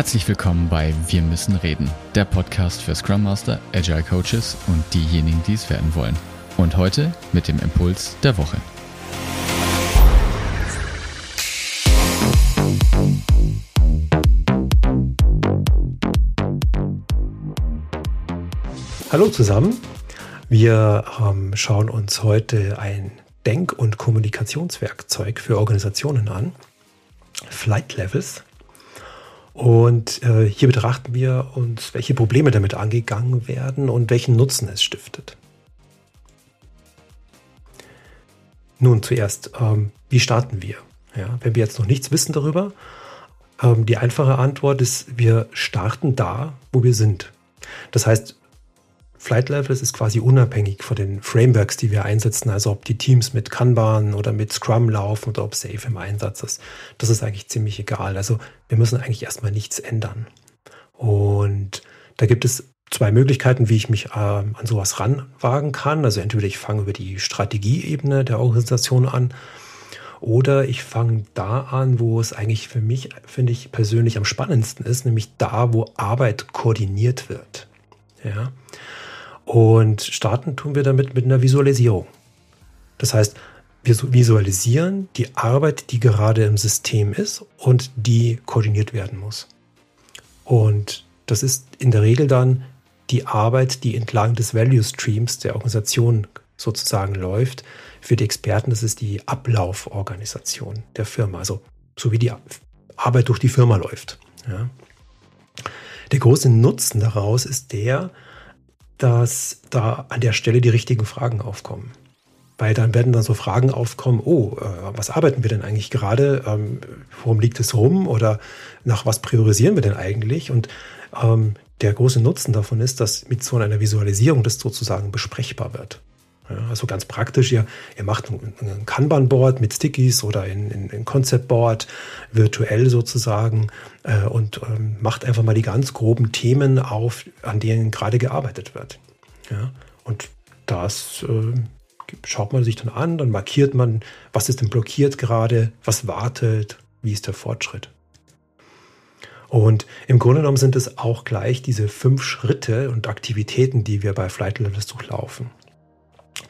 Herzlich willkommen bei Wir müssen reden, der Podcast für Scrum Master, Agile Coaches und diejenigen, die es werden wollen. Und heute mit dem Impuls der Woche. Hallo zusammen. Wir ähm, schauen uns heute ein Denk- und Kommunikationswerkzeug für Organisationen an. Flight Levels. Und äh, hier betrachten wir uns, welche Probleme damit angegangen werden und welchen Nutzen es stiftet. Nun zuerst, ähm, wie starten wir? Ja, wenn wir jetzt noch nichts wissen darüber, ähm, die einfache Antwort ist, wir starten da, wo wir sind. Das heißt, Flight Levels ist quasi unabhängig von den Frameworks, die wir einsetzen, also ob die Teams mit Kanban oder mit Scrum laufen oder ob Safe im Einsatz ist. Das ist eigentlich ziemlich egal. Also wir müssen eigentlich erstmal nichts ändern. Und da gibt es zwei Möglichkeiten, wie ich mich äh, an sowas ranwagen kann. Also entweder ich fange über die Strategieebene der Organisation an oder ich fange da an, wo es eigentlich für mich, finde ich persönlich am spannendsten ist, nämlich da, wo Arbeit koordiniert wird. Ja. Und starten tun wir damit mit einer Visualisierung. Das heißt, wir visualisieren die Arbeit, die gerade im System ist und die koordiniert werden muss. Und das ist in der Regel dann die Arbeit, die entlang des Value Streams der Organisation sozusagen läuft. Für die Experten, das ist die Ablauforganisation der Firma, also so wie die Arbeit durch die Firma läuft. Ja. Der große Nutzen daraus ist der, dass da an der Stelle die richtigen Fragen aufkommen. Weil dann werden dann so Fragen aufkommen, oh, äh, was arbeiten wir denn eigentlich gerade? Ähm, worum liegt es rum? Oder nach was priorisieren wir denn eigentlich? Und ähm, der große Nutzen davon ist, dass mit so einer Visualisierung das sozusagen besprechbar wird. Also ganz praktisch, ihr, ihr macht ein, ein Kanban-Board mit Stickies oder ein, ein, ein Concept-Board virtuell sozusagen äh, und ähm, macht einfach mal die ganz groben Themen auf, an denen gerade gearbeitet wird. Ja, und das äh, schaut man sich dann an, dann markiert man, was ist denn blockiert gerade, was wartet, wie ist der Fortschritt. Und im Grunde genommen sind es auch gleich diese fünf Schritte und Aktivitäten, die wir bei Flight Levels durchlaufen.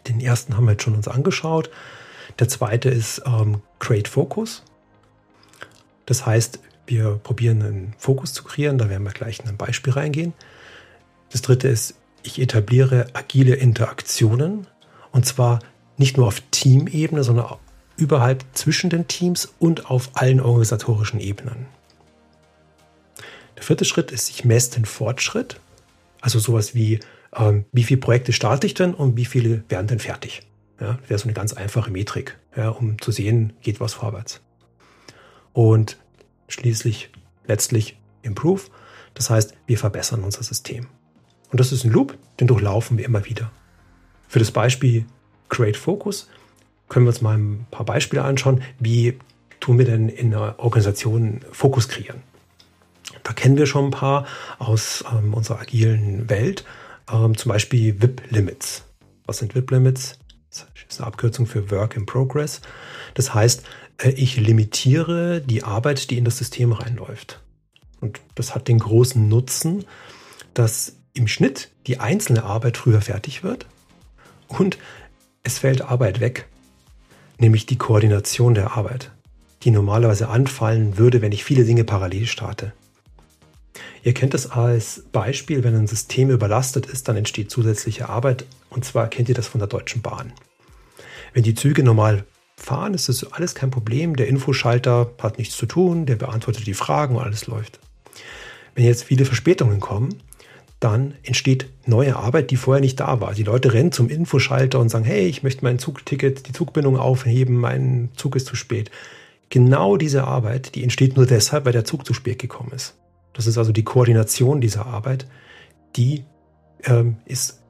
Den ersten haben wir jetzt schon uns angeschaut. Der zweite ist ähm, Create Focus. Das heißt, wir probieren einen Fokus zu kreieren. Da werden wir gleich in ein Beispiel reingehen. Das dritte ist, ich etabliere agile Interaktionen. Und zwar nicht nur auf Teamebene, sondern auch überhalb zwischen den Teams und auf allen organisatorischen Ebenen. Der vierte Schritt ist, ich messe den Fortschritt. Also sowas wie ähm, wie viele Projekte starte ich denn und wie viele werden denn fertig. Ja, wäre so eine ganz einfache Metrik, ja, um zu sehen, geht was vorwärts. Und schließlich, letztlich Improve. Das heißt, wir verbessern unser System. Und das ist ein Loop, den durchlaufen wir immer wieder. Für das Beispiel Create Focus können wir uns mal ein paar Beispiele anschauen. Wie tun wir denn in einer Organisation Fokus kreieren? Da kennen wir schon ein paar aus ähm, unserer agilen Welt. Ähm, zum Beispiel VIP-Limits. Was sind VIP-Limits? Das ist eine Abkürzung für Work in Progress. Das heißt, äh, ich limitiere die Arbeit, die in das System reinläuft. Und das hat den großen Nutzen, dass im Schnitt die einzelne Arbeit früher fertig wird und es fällt Arbeit weg, nämlich die Koordination der Arbeit, die normalerweise anfallen würde, wenn ich viele Dinge parallel starte. Ihr kennt es als Beispiel, wenn ein System überlastet ist, dann entsteht zusätzliche Arbeit. Und zwar kennt ihr das von der Deutschen Bahn. Wenn die Züge normal fahren, ist das alles kein Problem. Der Infoschalter hat nichts zu tun, der beantwortet die Fragen und alles läuft. Wenn jetzt viele Verspätungen kommen, dann entsteht neue Arbeit, die vorher nicht da war. Die Leute rennen zum Infoschalter und sagen, hey, ich möchte mein Zugticket, die Zugbindung aufheben, mein Zug ist zu spät. Genau diese Arbeit, die entsteht nur deshalb, weil der Zug zu spät gekommen ist. Das ist also die Koordination dieser Arbeit, die ähm, ist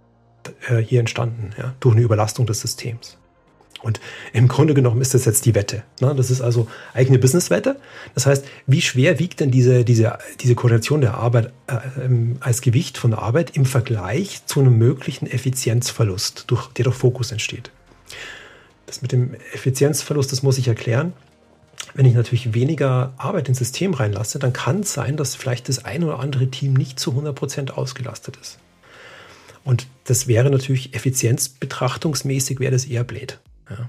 äh, hier entstanden, ja, durch eine Überlastung des Systems. Und im Grunde genommen ist das jetzt die Wette. Ne? Das ist also eigene Businesswette. Das heißt, wie schwer wiegt denn diese, diese, diese Koordination der Arbeit äh, ähm, als Gewicht von Arbeit im Vergleich zu einem möglichen Effizienzverlust, durch, der durch Fokus entsteht? Das mit dem Effizienzverlust, das muss ich erklären. Wenn ich natürlich weniger Arbeit ins System reinlasse, dann kann es sein, dass vielleicht das ein oder andere Team nicht zu 100 Prozent ausgelastet ist. Und das wäre natürlich effizienzbetrachtungsmäßig, wäre das eher blöd. Ja.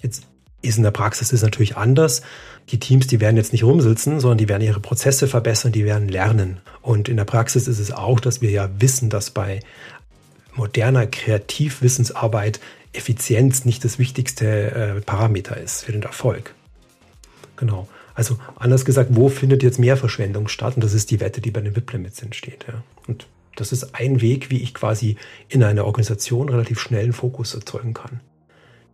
Jetzt ist in der Praxis das natürlich anders. Die Teams, die werden jetzt nicht rumsitzen, sondern die werden ihre Prozesse verbessern, die werden lernen. Und in der Praxis ist es auch, dass wir ja wissen, dass bei moderner Kreativwissensarbeit Effizienz nicht das wichtigste äh, Parameter ist für den Erfolg. Genau. Also anders gesagt, wo findet jetzt mehr Verschwendung statt? Und das ist die Wette, die bei den WIP-Limits entsteht. Ja. Und das ist ein Weg, wie ich quasi in einer Organisation relativ schnell einen Fokus erzeugen kann.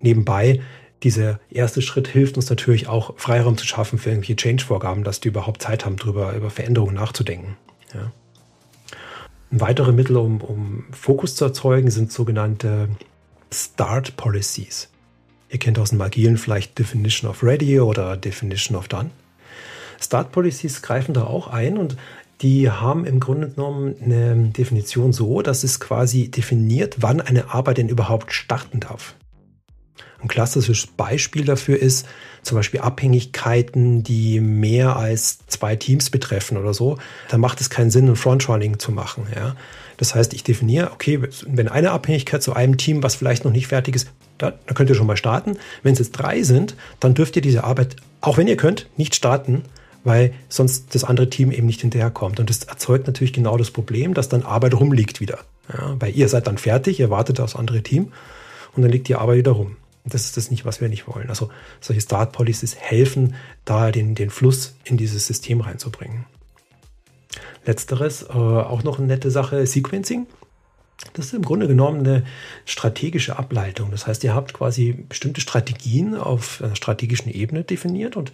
Nebenbei, dieser erste Schritt hilft uns natürlich auch, Freiraum zu schaffen für irgendwelche Change-Vorgaben, dass die überhaupt Zeit haben, darüber über Veränderungen nachzudenken. Ja. Weitere Mittel, um, um Fokus zu erzeugen, sind sogenannte Start Policies. Ihr kennt aus dem Agilen vielleicht Definition of Ready oder Definition of Done. Start Policies greifen da auch ein und die haben im Grunde genommen eine Definition so, dass es quasi definiert, wann eine Arbeit denn überhaupt starten darf. Ein klassisches Beispiel dafür ist zum Beispiel Abhängigkeiten, die mehr als zwei Teams betreffen oder so. Da macht es keinen Sinn, ein Frontrunning zu machen. Ja? Das heißt, ich definiere, okay, wenn eine Abhängigkeit zu einem Team, was vielleicht noch nicht fertig ist, da, da könnt ihr schon mal starten. Wenn es jetzt drei sind, dann dürft ihr diese Arbeit, auch wenn ihr könnt, nicht starten, weil sonst das andere Team eben nicht hinterherkommt. Und das erzeugt natürlich genau das Problem, dass dann Arbeit rumliegt wieder. Ja, weil ihr seid dann fertig, ihr wartet aufs andere Team und dann liegt die Arbeit wieder rum. Das ist das nicht, was wir nicht wollen. Also solche Start Policies helfen, da den, den Fluss in dieses System reinzubringen. Letzteres, äh, auch noch eine nette Sache, Sequencing. Das ist im Grunde genommen eine strategische Ableitung. Das heißt, ihr habt quasi bestimmte Strategien auf einer strategischen Ebene definiert und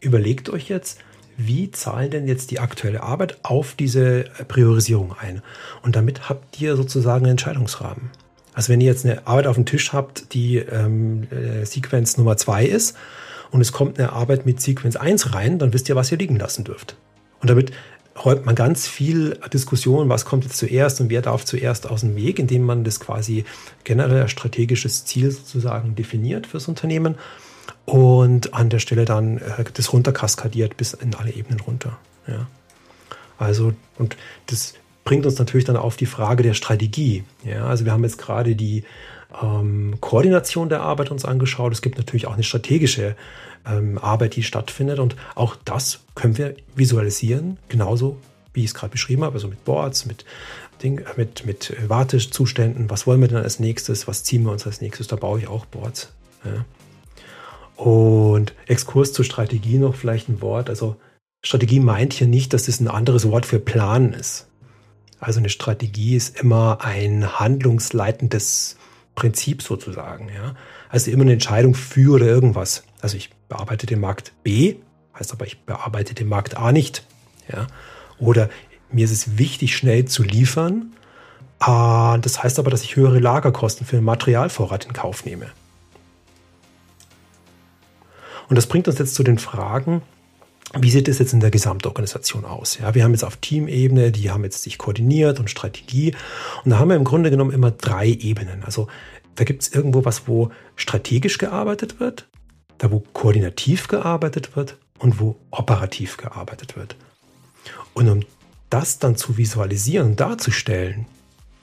überlegt euch jetzt, wie zahlen denn jetzt die aktuelle Arbeit auf diese Priorisierung ein? Und damit habt ihr sozusagen einen Entscheidungsrahmen. Also wenn ihr jetzt eine Arbeit auf dem Tisch habt, die ähm, äh, Sequenz Nummer zwei ist und es kommt eine Arbeit mit Sequenz 1 rein, dann wisst ihr, was ihr liegen lassen dürft. Und damit räumt man ganz viel Diskussion, was kommt jetzt zuerst und wer darf zuerst aus dem Weg, indem man das quasi generell als strategisches Ziel sozusagen definiert fürs Unternehmen und an der Stelle dann äh, das runterkaskadiert bis in alle Ebenen runter. Ja. Also, und das bringt uns natürlich dann auf die Frage der Strategie. Ja, also wir haben jetzt gerade die ähm, Koordination der Arbeit uns angeschaut. Es gibt natürlich auch eine strategische ähm, Arbeit, die stattfindet. Und auch das können wir visualisieren, genauso wie ich es gerade beschrieben habe, also mit Boards, mit, Ding, mit, mit Wartezuständen. Was wollen wir denn als nächstes? Was ziehen wir uns als nächstes? Da baue ich auch Boards. Ja. Und Exkurs zur Strategie noch vielleicht ein Wort. Also Strategie meint hier nicht, dass es ein anderes Wort für Planen ist. Also eine Strategie ist immer ein handlungsleitendes Prinzip sozusagen. Ja? Also immer eine Entscheidung für oder irgendwas. Also ich bearbeite den Markt B, heißt aber, ich bearbeite den Markt A nicht. Ja? Oder mir ist es wichtig, schnell zu liefern. Äh, das heißt aber, dass ich höhere Lagerkosten für den Materialvorrat in Kauf nehme. Und das bringt uns jetzt zu den Fragen, wie sieht es jetzt in der Gesamtorganisation aus? Ja, wir haben jetzt auf Teamebene, die haben jetzt sich koordiniert und Strategie. Und da haben wir im Grunde genommen immer drei Ebenen. Also da gibt es irgendwo was, wo strategisch gearbeitet wird, da wo koordinativ gearbeitet wird und wo operativ gearbeitet wird. Und um das dann zu visualisieren und darzustellen,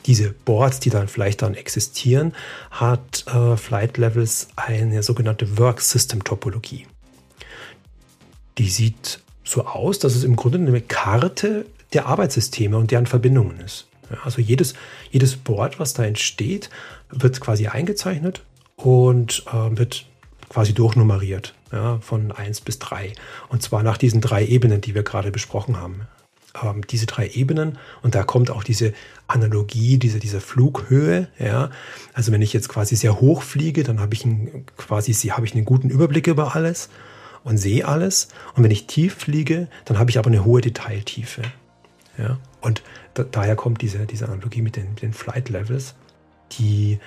diese Boards, die dann vielleicht dann existieren, hat äh, Flight Levels eine sogenannte Work System Topologie die sieht so aus, dass es im Grunde eine Karte der Arbeitssysteme und deren Verbindungen ist. Also jedes, jedes Board, was da entsteht, wird quasi eingezeichnet und äh, wird quasi durchnummeriert, ja, von 1 bis 3. Und zwar nach diesen drei Ebenen, die wir gerade besprochen haben. Ähm, diese drei Ebenen, und da kommt auch diese Analogie, diese, diese Flughöhe. Ja. Also wenn ich jetzt quasi sehr hoch fliege, dann habe ich ein, quasi habe ich einen guten Überblick über alles und sehe alles. Und wenn ich tief fliege, dann habe ich aber eine hohe Detailtiefe. Ja? Und da, daher kommt diese, diese Analogie mit den, mit den Flight Levels, die,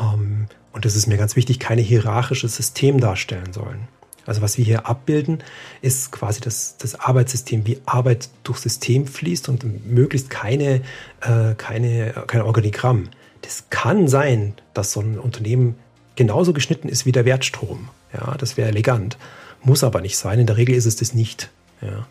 ähm, und das ist mir ganz wichtig, keine hierarchisches System darstellen sollen. Also was wir hier abbilden, ist quasi das, das Arbeitssystem, wie Arbeit durch System fließt und möglichst keine, äh, keine, kein Organigramm. Das kann sein, dass so ein Unternehmen genauso geschnitten ist wie der Wertstrom. Ja, das wäre elegant muss aber nicht sein. In der Regel ist es das nicht. Ja.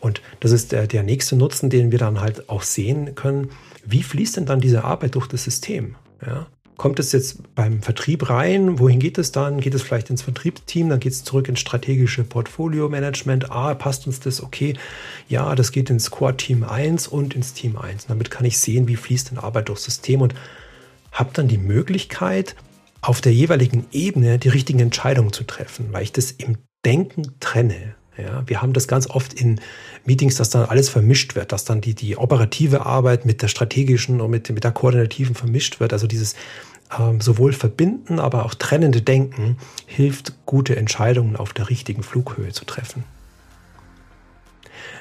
Und das ist der, der nächste Nutzen, den wir dann halt auch sehen können. Wie fließt denn dann diese Arbeit durch das System? Ja. Kommt es jetzt beim Vertrieb rein? Wohin geht es dann? Geht es vielleicht ins Vertriebsteam? Dann geht es zurück ins strategische Portfolio-Management. Ah, passt uns das? Okay. Ja, das geht ins Core-Team 1 und ins Team 1. Und damit kann ich sehen, wie fließt denn Arbeit durchs System und habe dann die Möglichkeit, auf der jeweiligen Ebene die richtigen Entscheidungen zu treffen, weil ich das im Denken trenne. Ja, wir haben das ganz oft in Meetings, dass dann alles vermischt wird, dass dann die, die operative Arbeit mit der strategischen und mit, mit der koordinativen vermischt wird. Also dieses ähm, sowohl verbinden, aber auch trennende Denken hilft, gute Entscheidungen auf der richtigen Flughöhe zu treffen.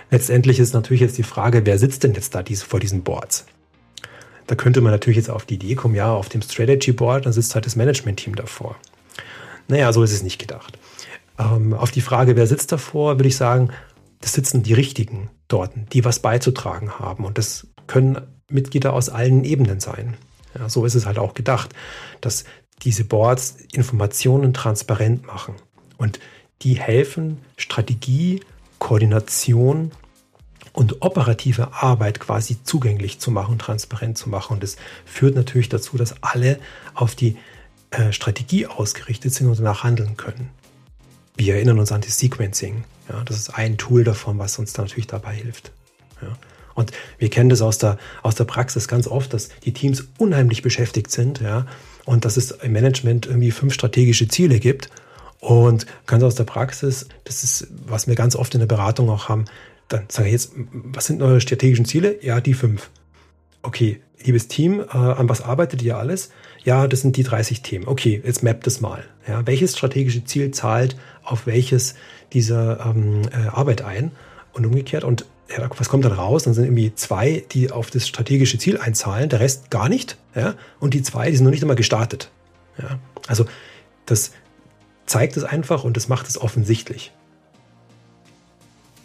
Letztendlich ist natürlich jetzt die Frage, wer sitzt denn jetzt da diese, vor diesen Boards? Da könnte man natürlich jetzt auf die Idee kommen, ja, auf dem Strategy Board, dann sitzt halt das Management-Team davor. Naja, so ist es nicht gedacht. Ähm, auf die Frage, wer sitzt davor, würde ich sagen, das sitzen die Richtigen dort, die was beizutragen haben. Und das können Mitglieder aus allen Ebenen sein. Ja, so ist es halt auch gedacht, dass diese Boards Informationen transparent machen. Und die helfen, Strategie, Koordination und operative Arbeit quasi zugänglich zu machen, transparent zu machen. Und es führt natürlich dazu, dass alle auf die äh, Strategie ausgerichtet sind und danach handeln können. Wir erinnern uns an das Sequencing. Ja, das ist ein Tool davon, was uns da natürlich dabei hilft. Ja. Und wir kennen das aus der, aus der Praxis ganz oft, dass die Teams unheimlich beschäftigt sind, ja, und dass es im Management irgendwie fünf strategische Ziele gibt. Und ganz aus der Praxis, das ist, was wir ganz oft in der Beratung auch haben, dann sage ich jetzt, was sind eure strategischen Ziele? Ja, die fünf. Okay, liebes Team, äh, an was arbeitet ihr alles? Ja, das sind die 30 Themen. Okay, jetzt mappt es mal. Ja, welches strategische Ziel zahlt auf welches dieser ähm, äh, Arbeit ein und umgekehrt? Und ja, was kommt dann raus? Dann sind irgendwie zwei, die auf das strategische Ziel einzahlen, der Rest gar nicht. Ja? Und die zwei, die sind noch nicht einmal gestartet. Ja? Also das zeigt es einfach und das macht es offensichtlich.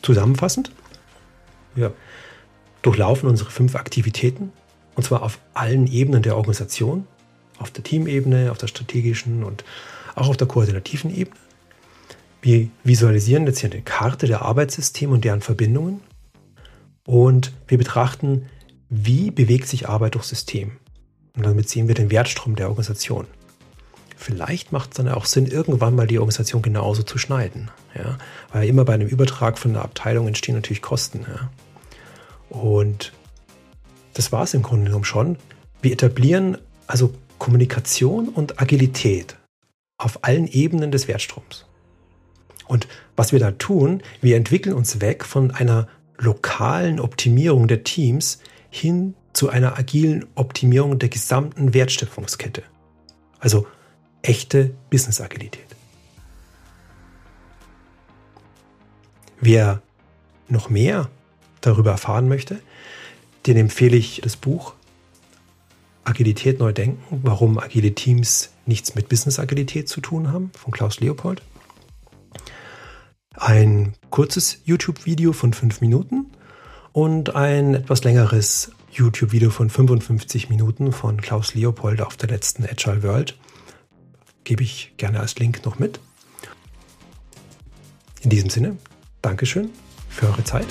Zusammenfassend, wir durchlaufen unsere fünf Aktivitäten und zwar auf allen Ebenen der Organisation, auf der Teamebene, auf der strategischen und auch auf der koordinativen Ebene. Wir visualisieren jetzt hier eine Karte der Arbeitssysteme und deren Verbindungen und wir betrachten, wie bewegt sich Arbeit durch System. Und damit sehen wir den Wertstrom der Organisation. Vielleicht macht es dann auch Sinn, irgendwann mal die Organisation genauso zu schneiden. Ja? Weil immer bei einem Übertrag von einer Abteilung entstehen natürlich Kosten. Ja? Und das war es im Grunde genommen schon. Wir etablieren also Kommunikation und Agilität auf allen Ebenen des Wertstroms. Und was wir da tun, wir entwickeln uns weg von einer lokalen Optimierung der Teams hin zu einer agilen Optimierung der gesamten Wertschöpfungskette. Also echte Business-Agilität. Wer noch mehr darüber erfahren möchte, den empfehle ich das Buch Agilität neu denken, warum agile Teams nichts mit Business-Agilität zu tun haben, von Klaus Leopold. Ein kurzes YouTube-Video von fünf Minuten und ein etwas längeres YouTube-Video von 55 Minuten von Klaus Leopold auf der letzten Agile World gebe ich gerne als Link noch mit. In diesem Sinne, Dankeschön für eure Zeit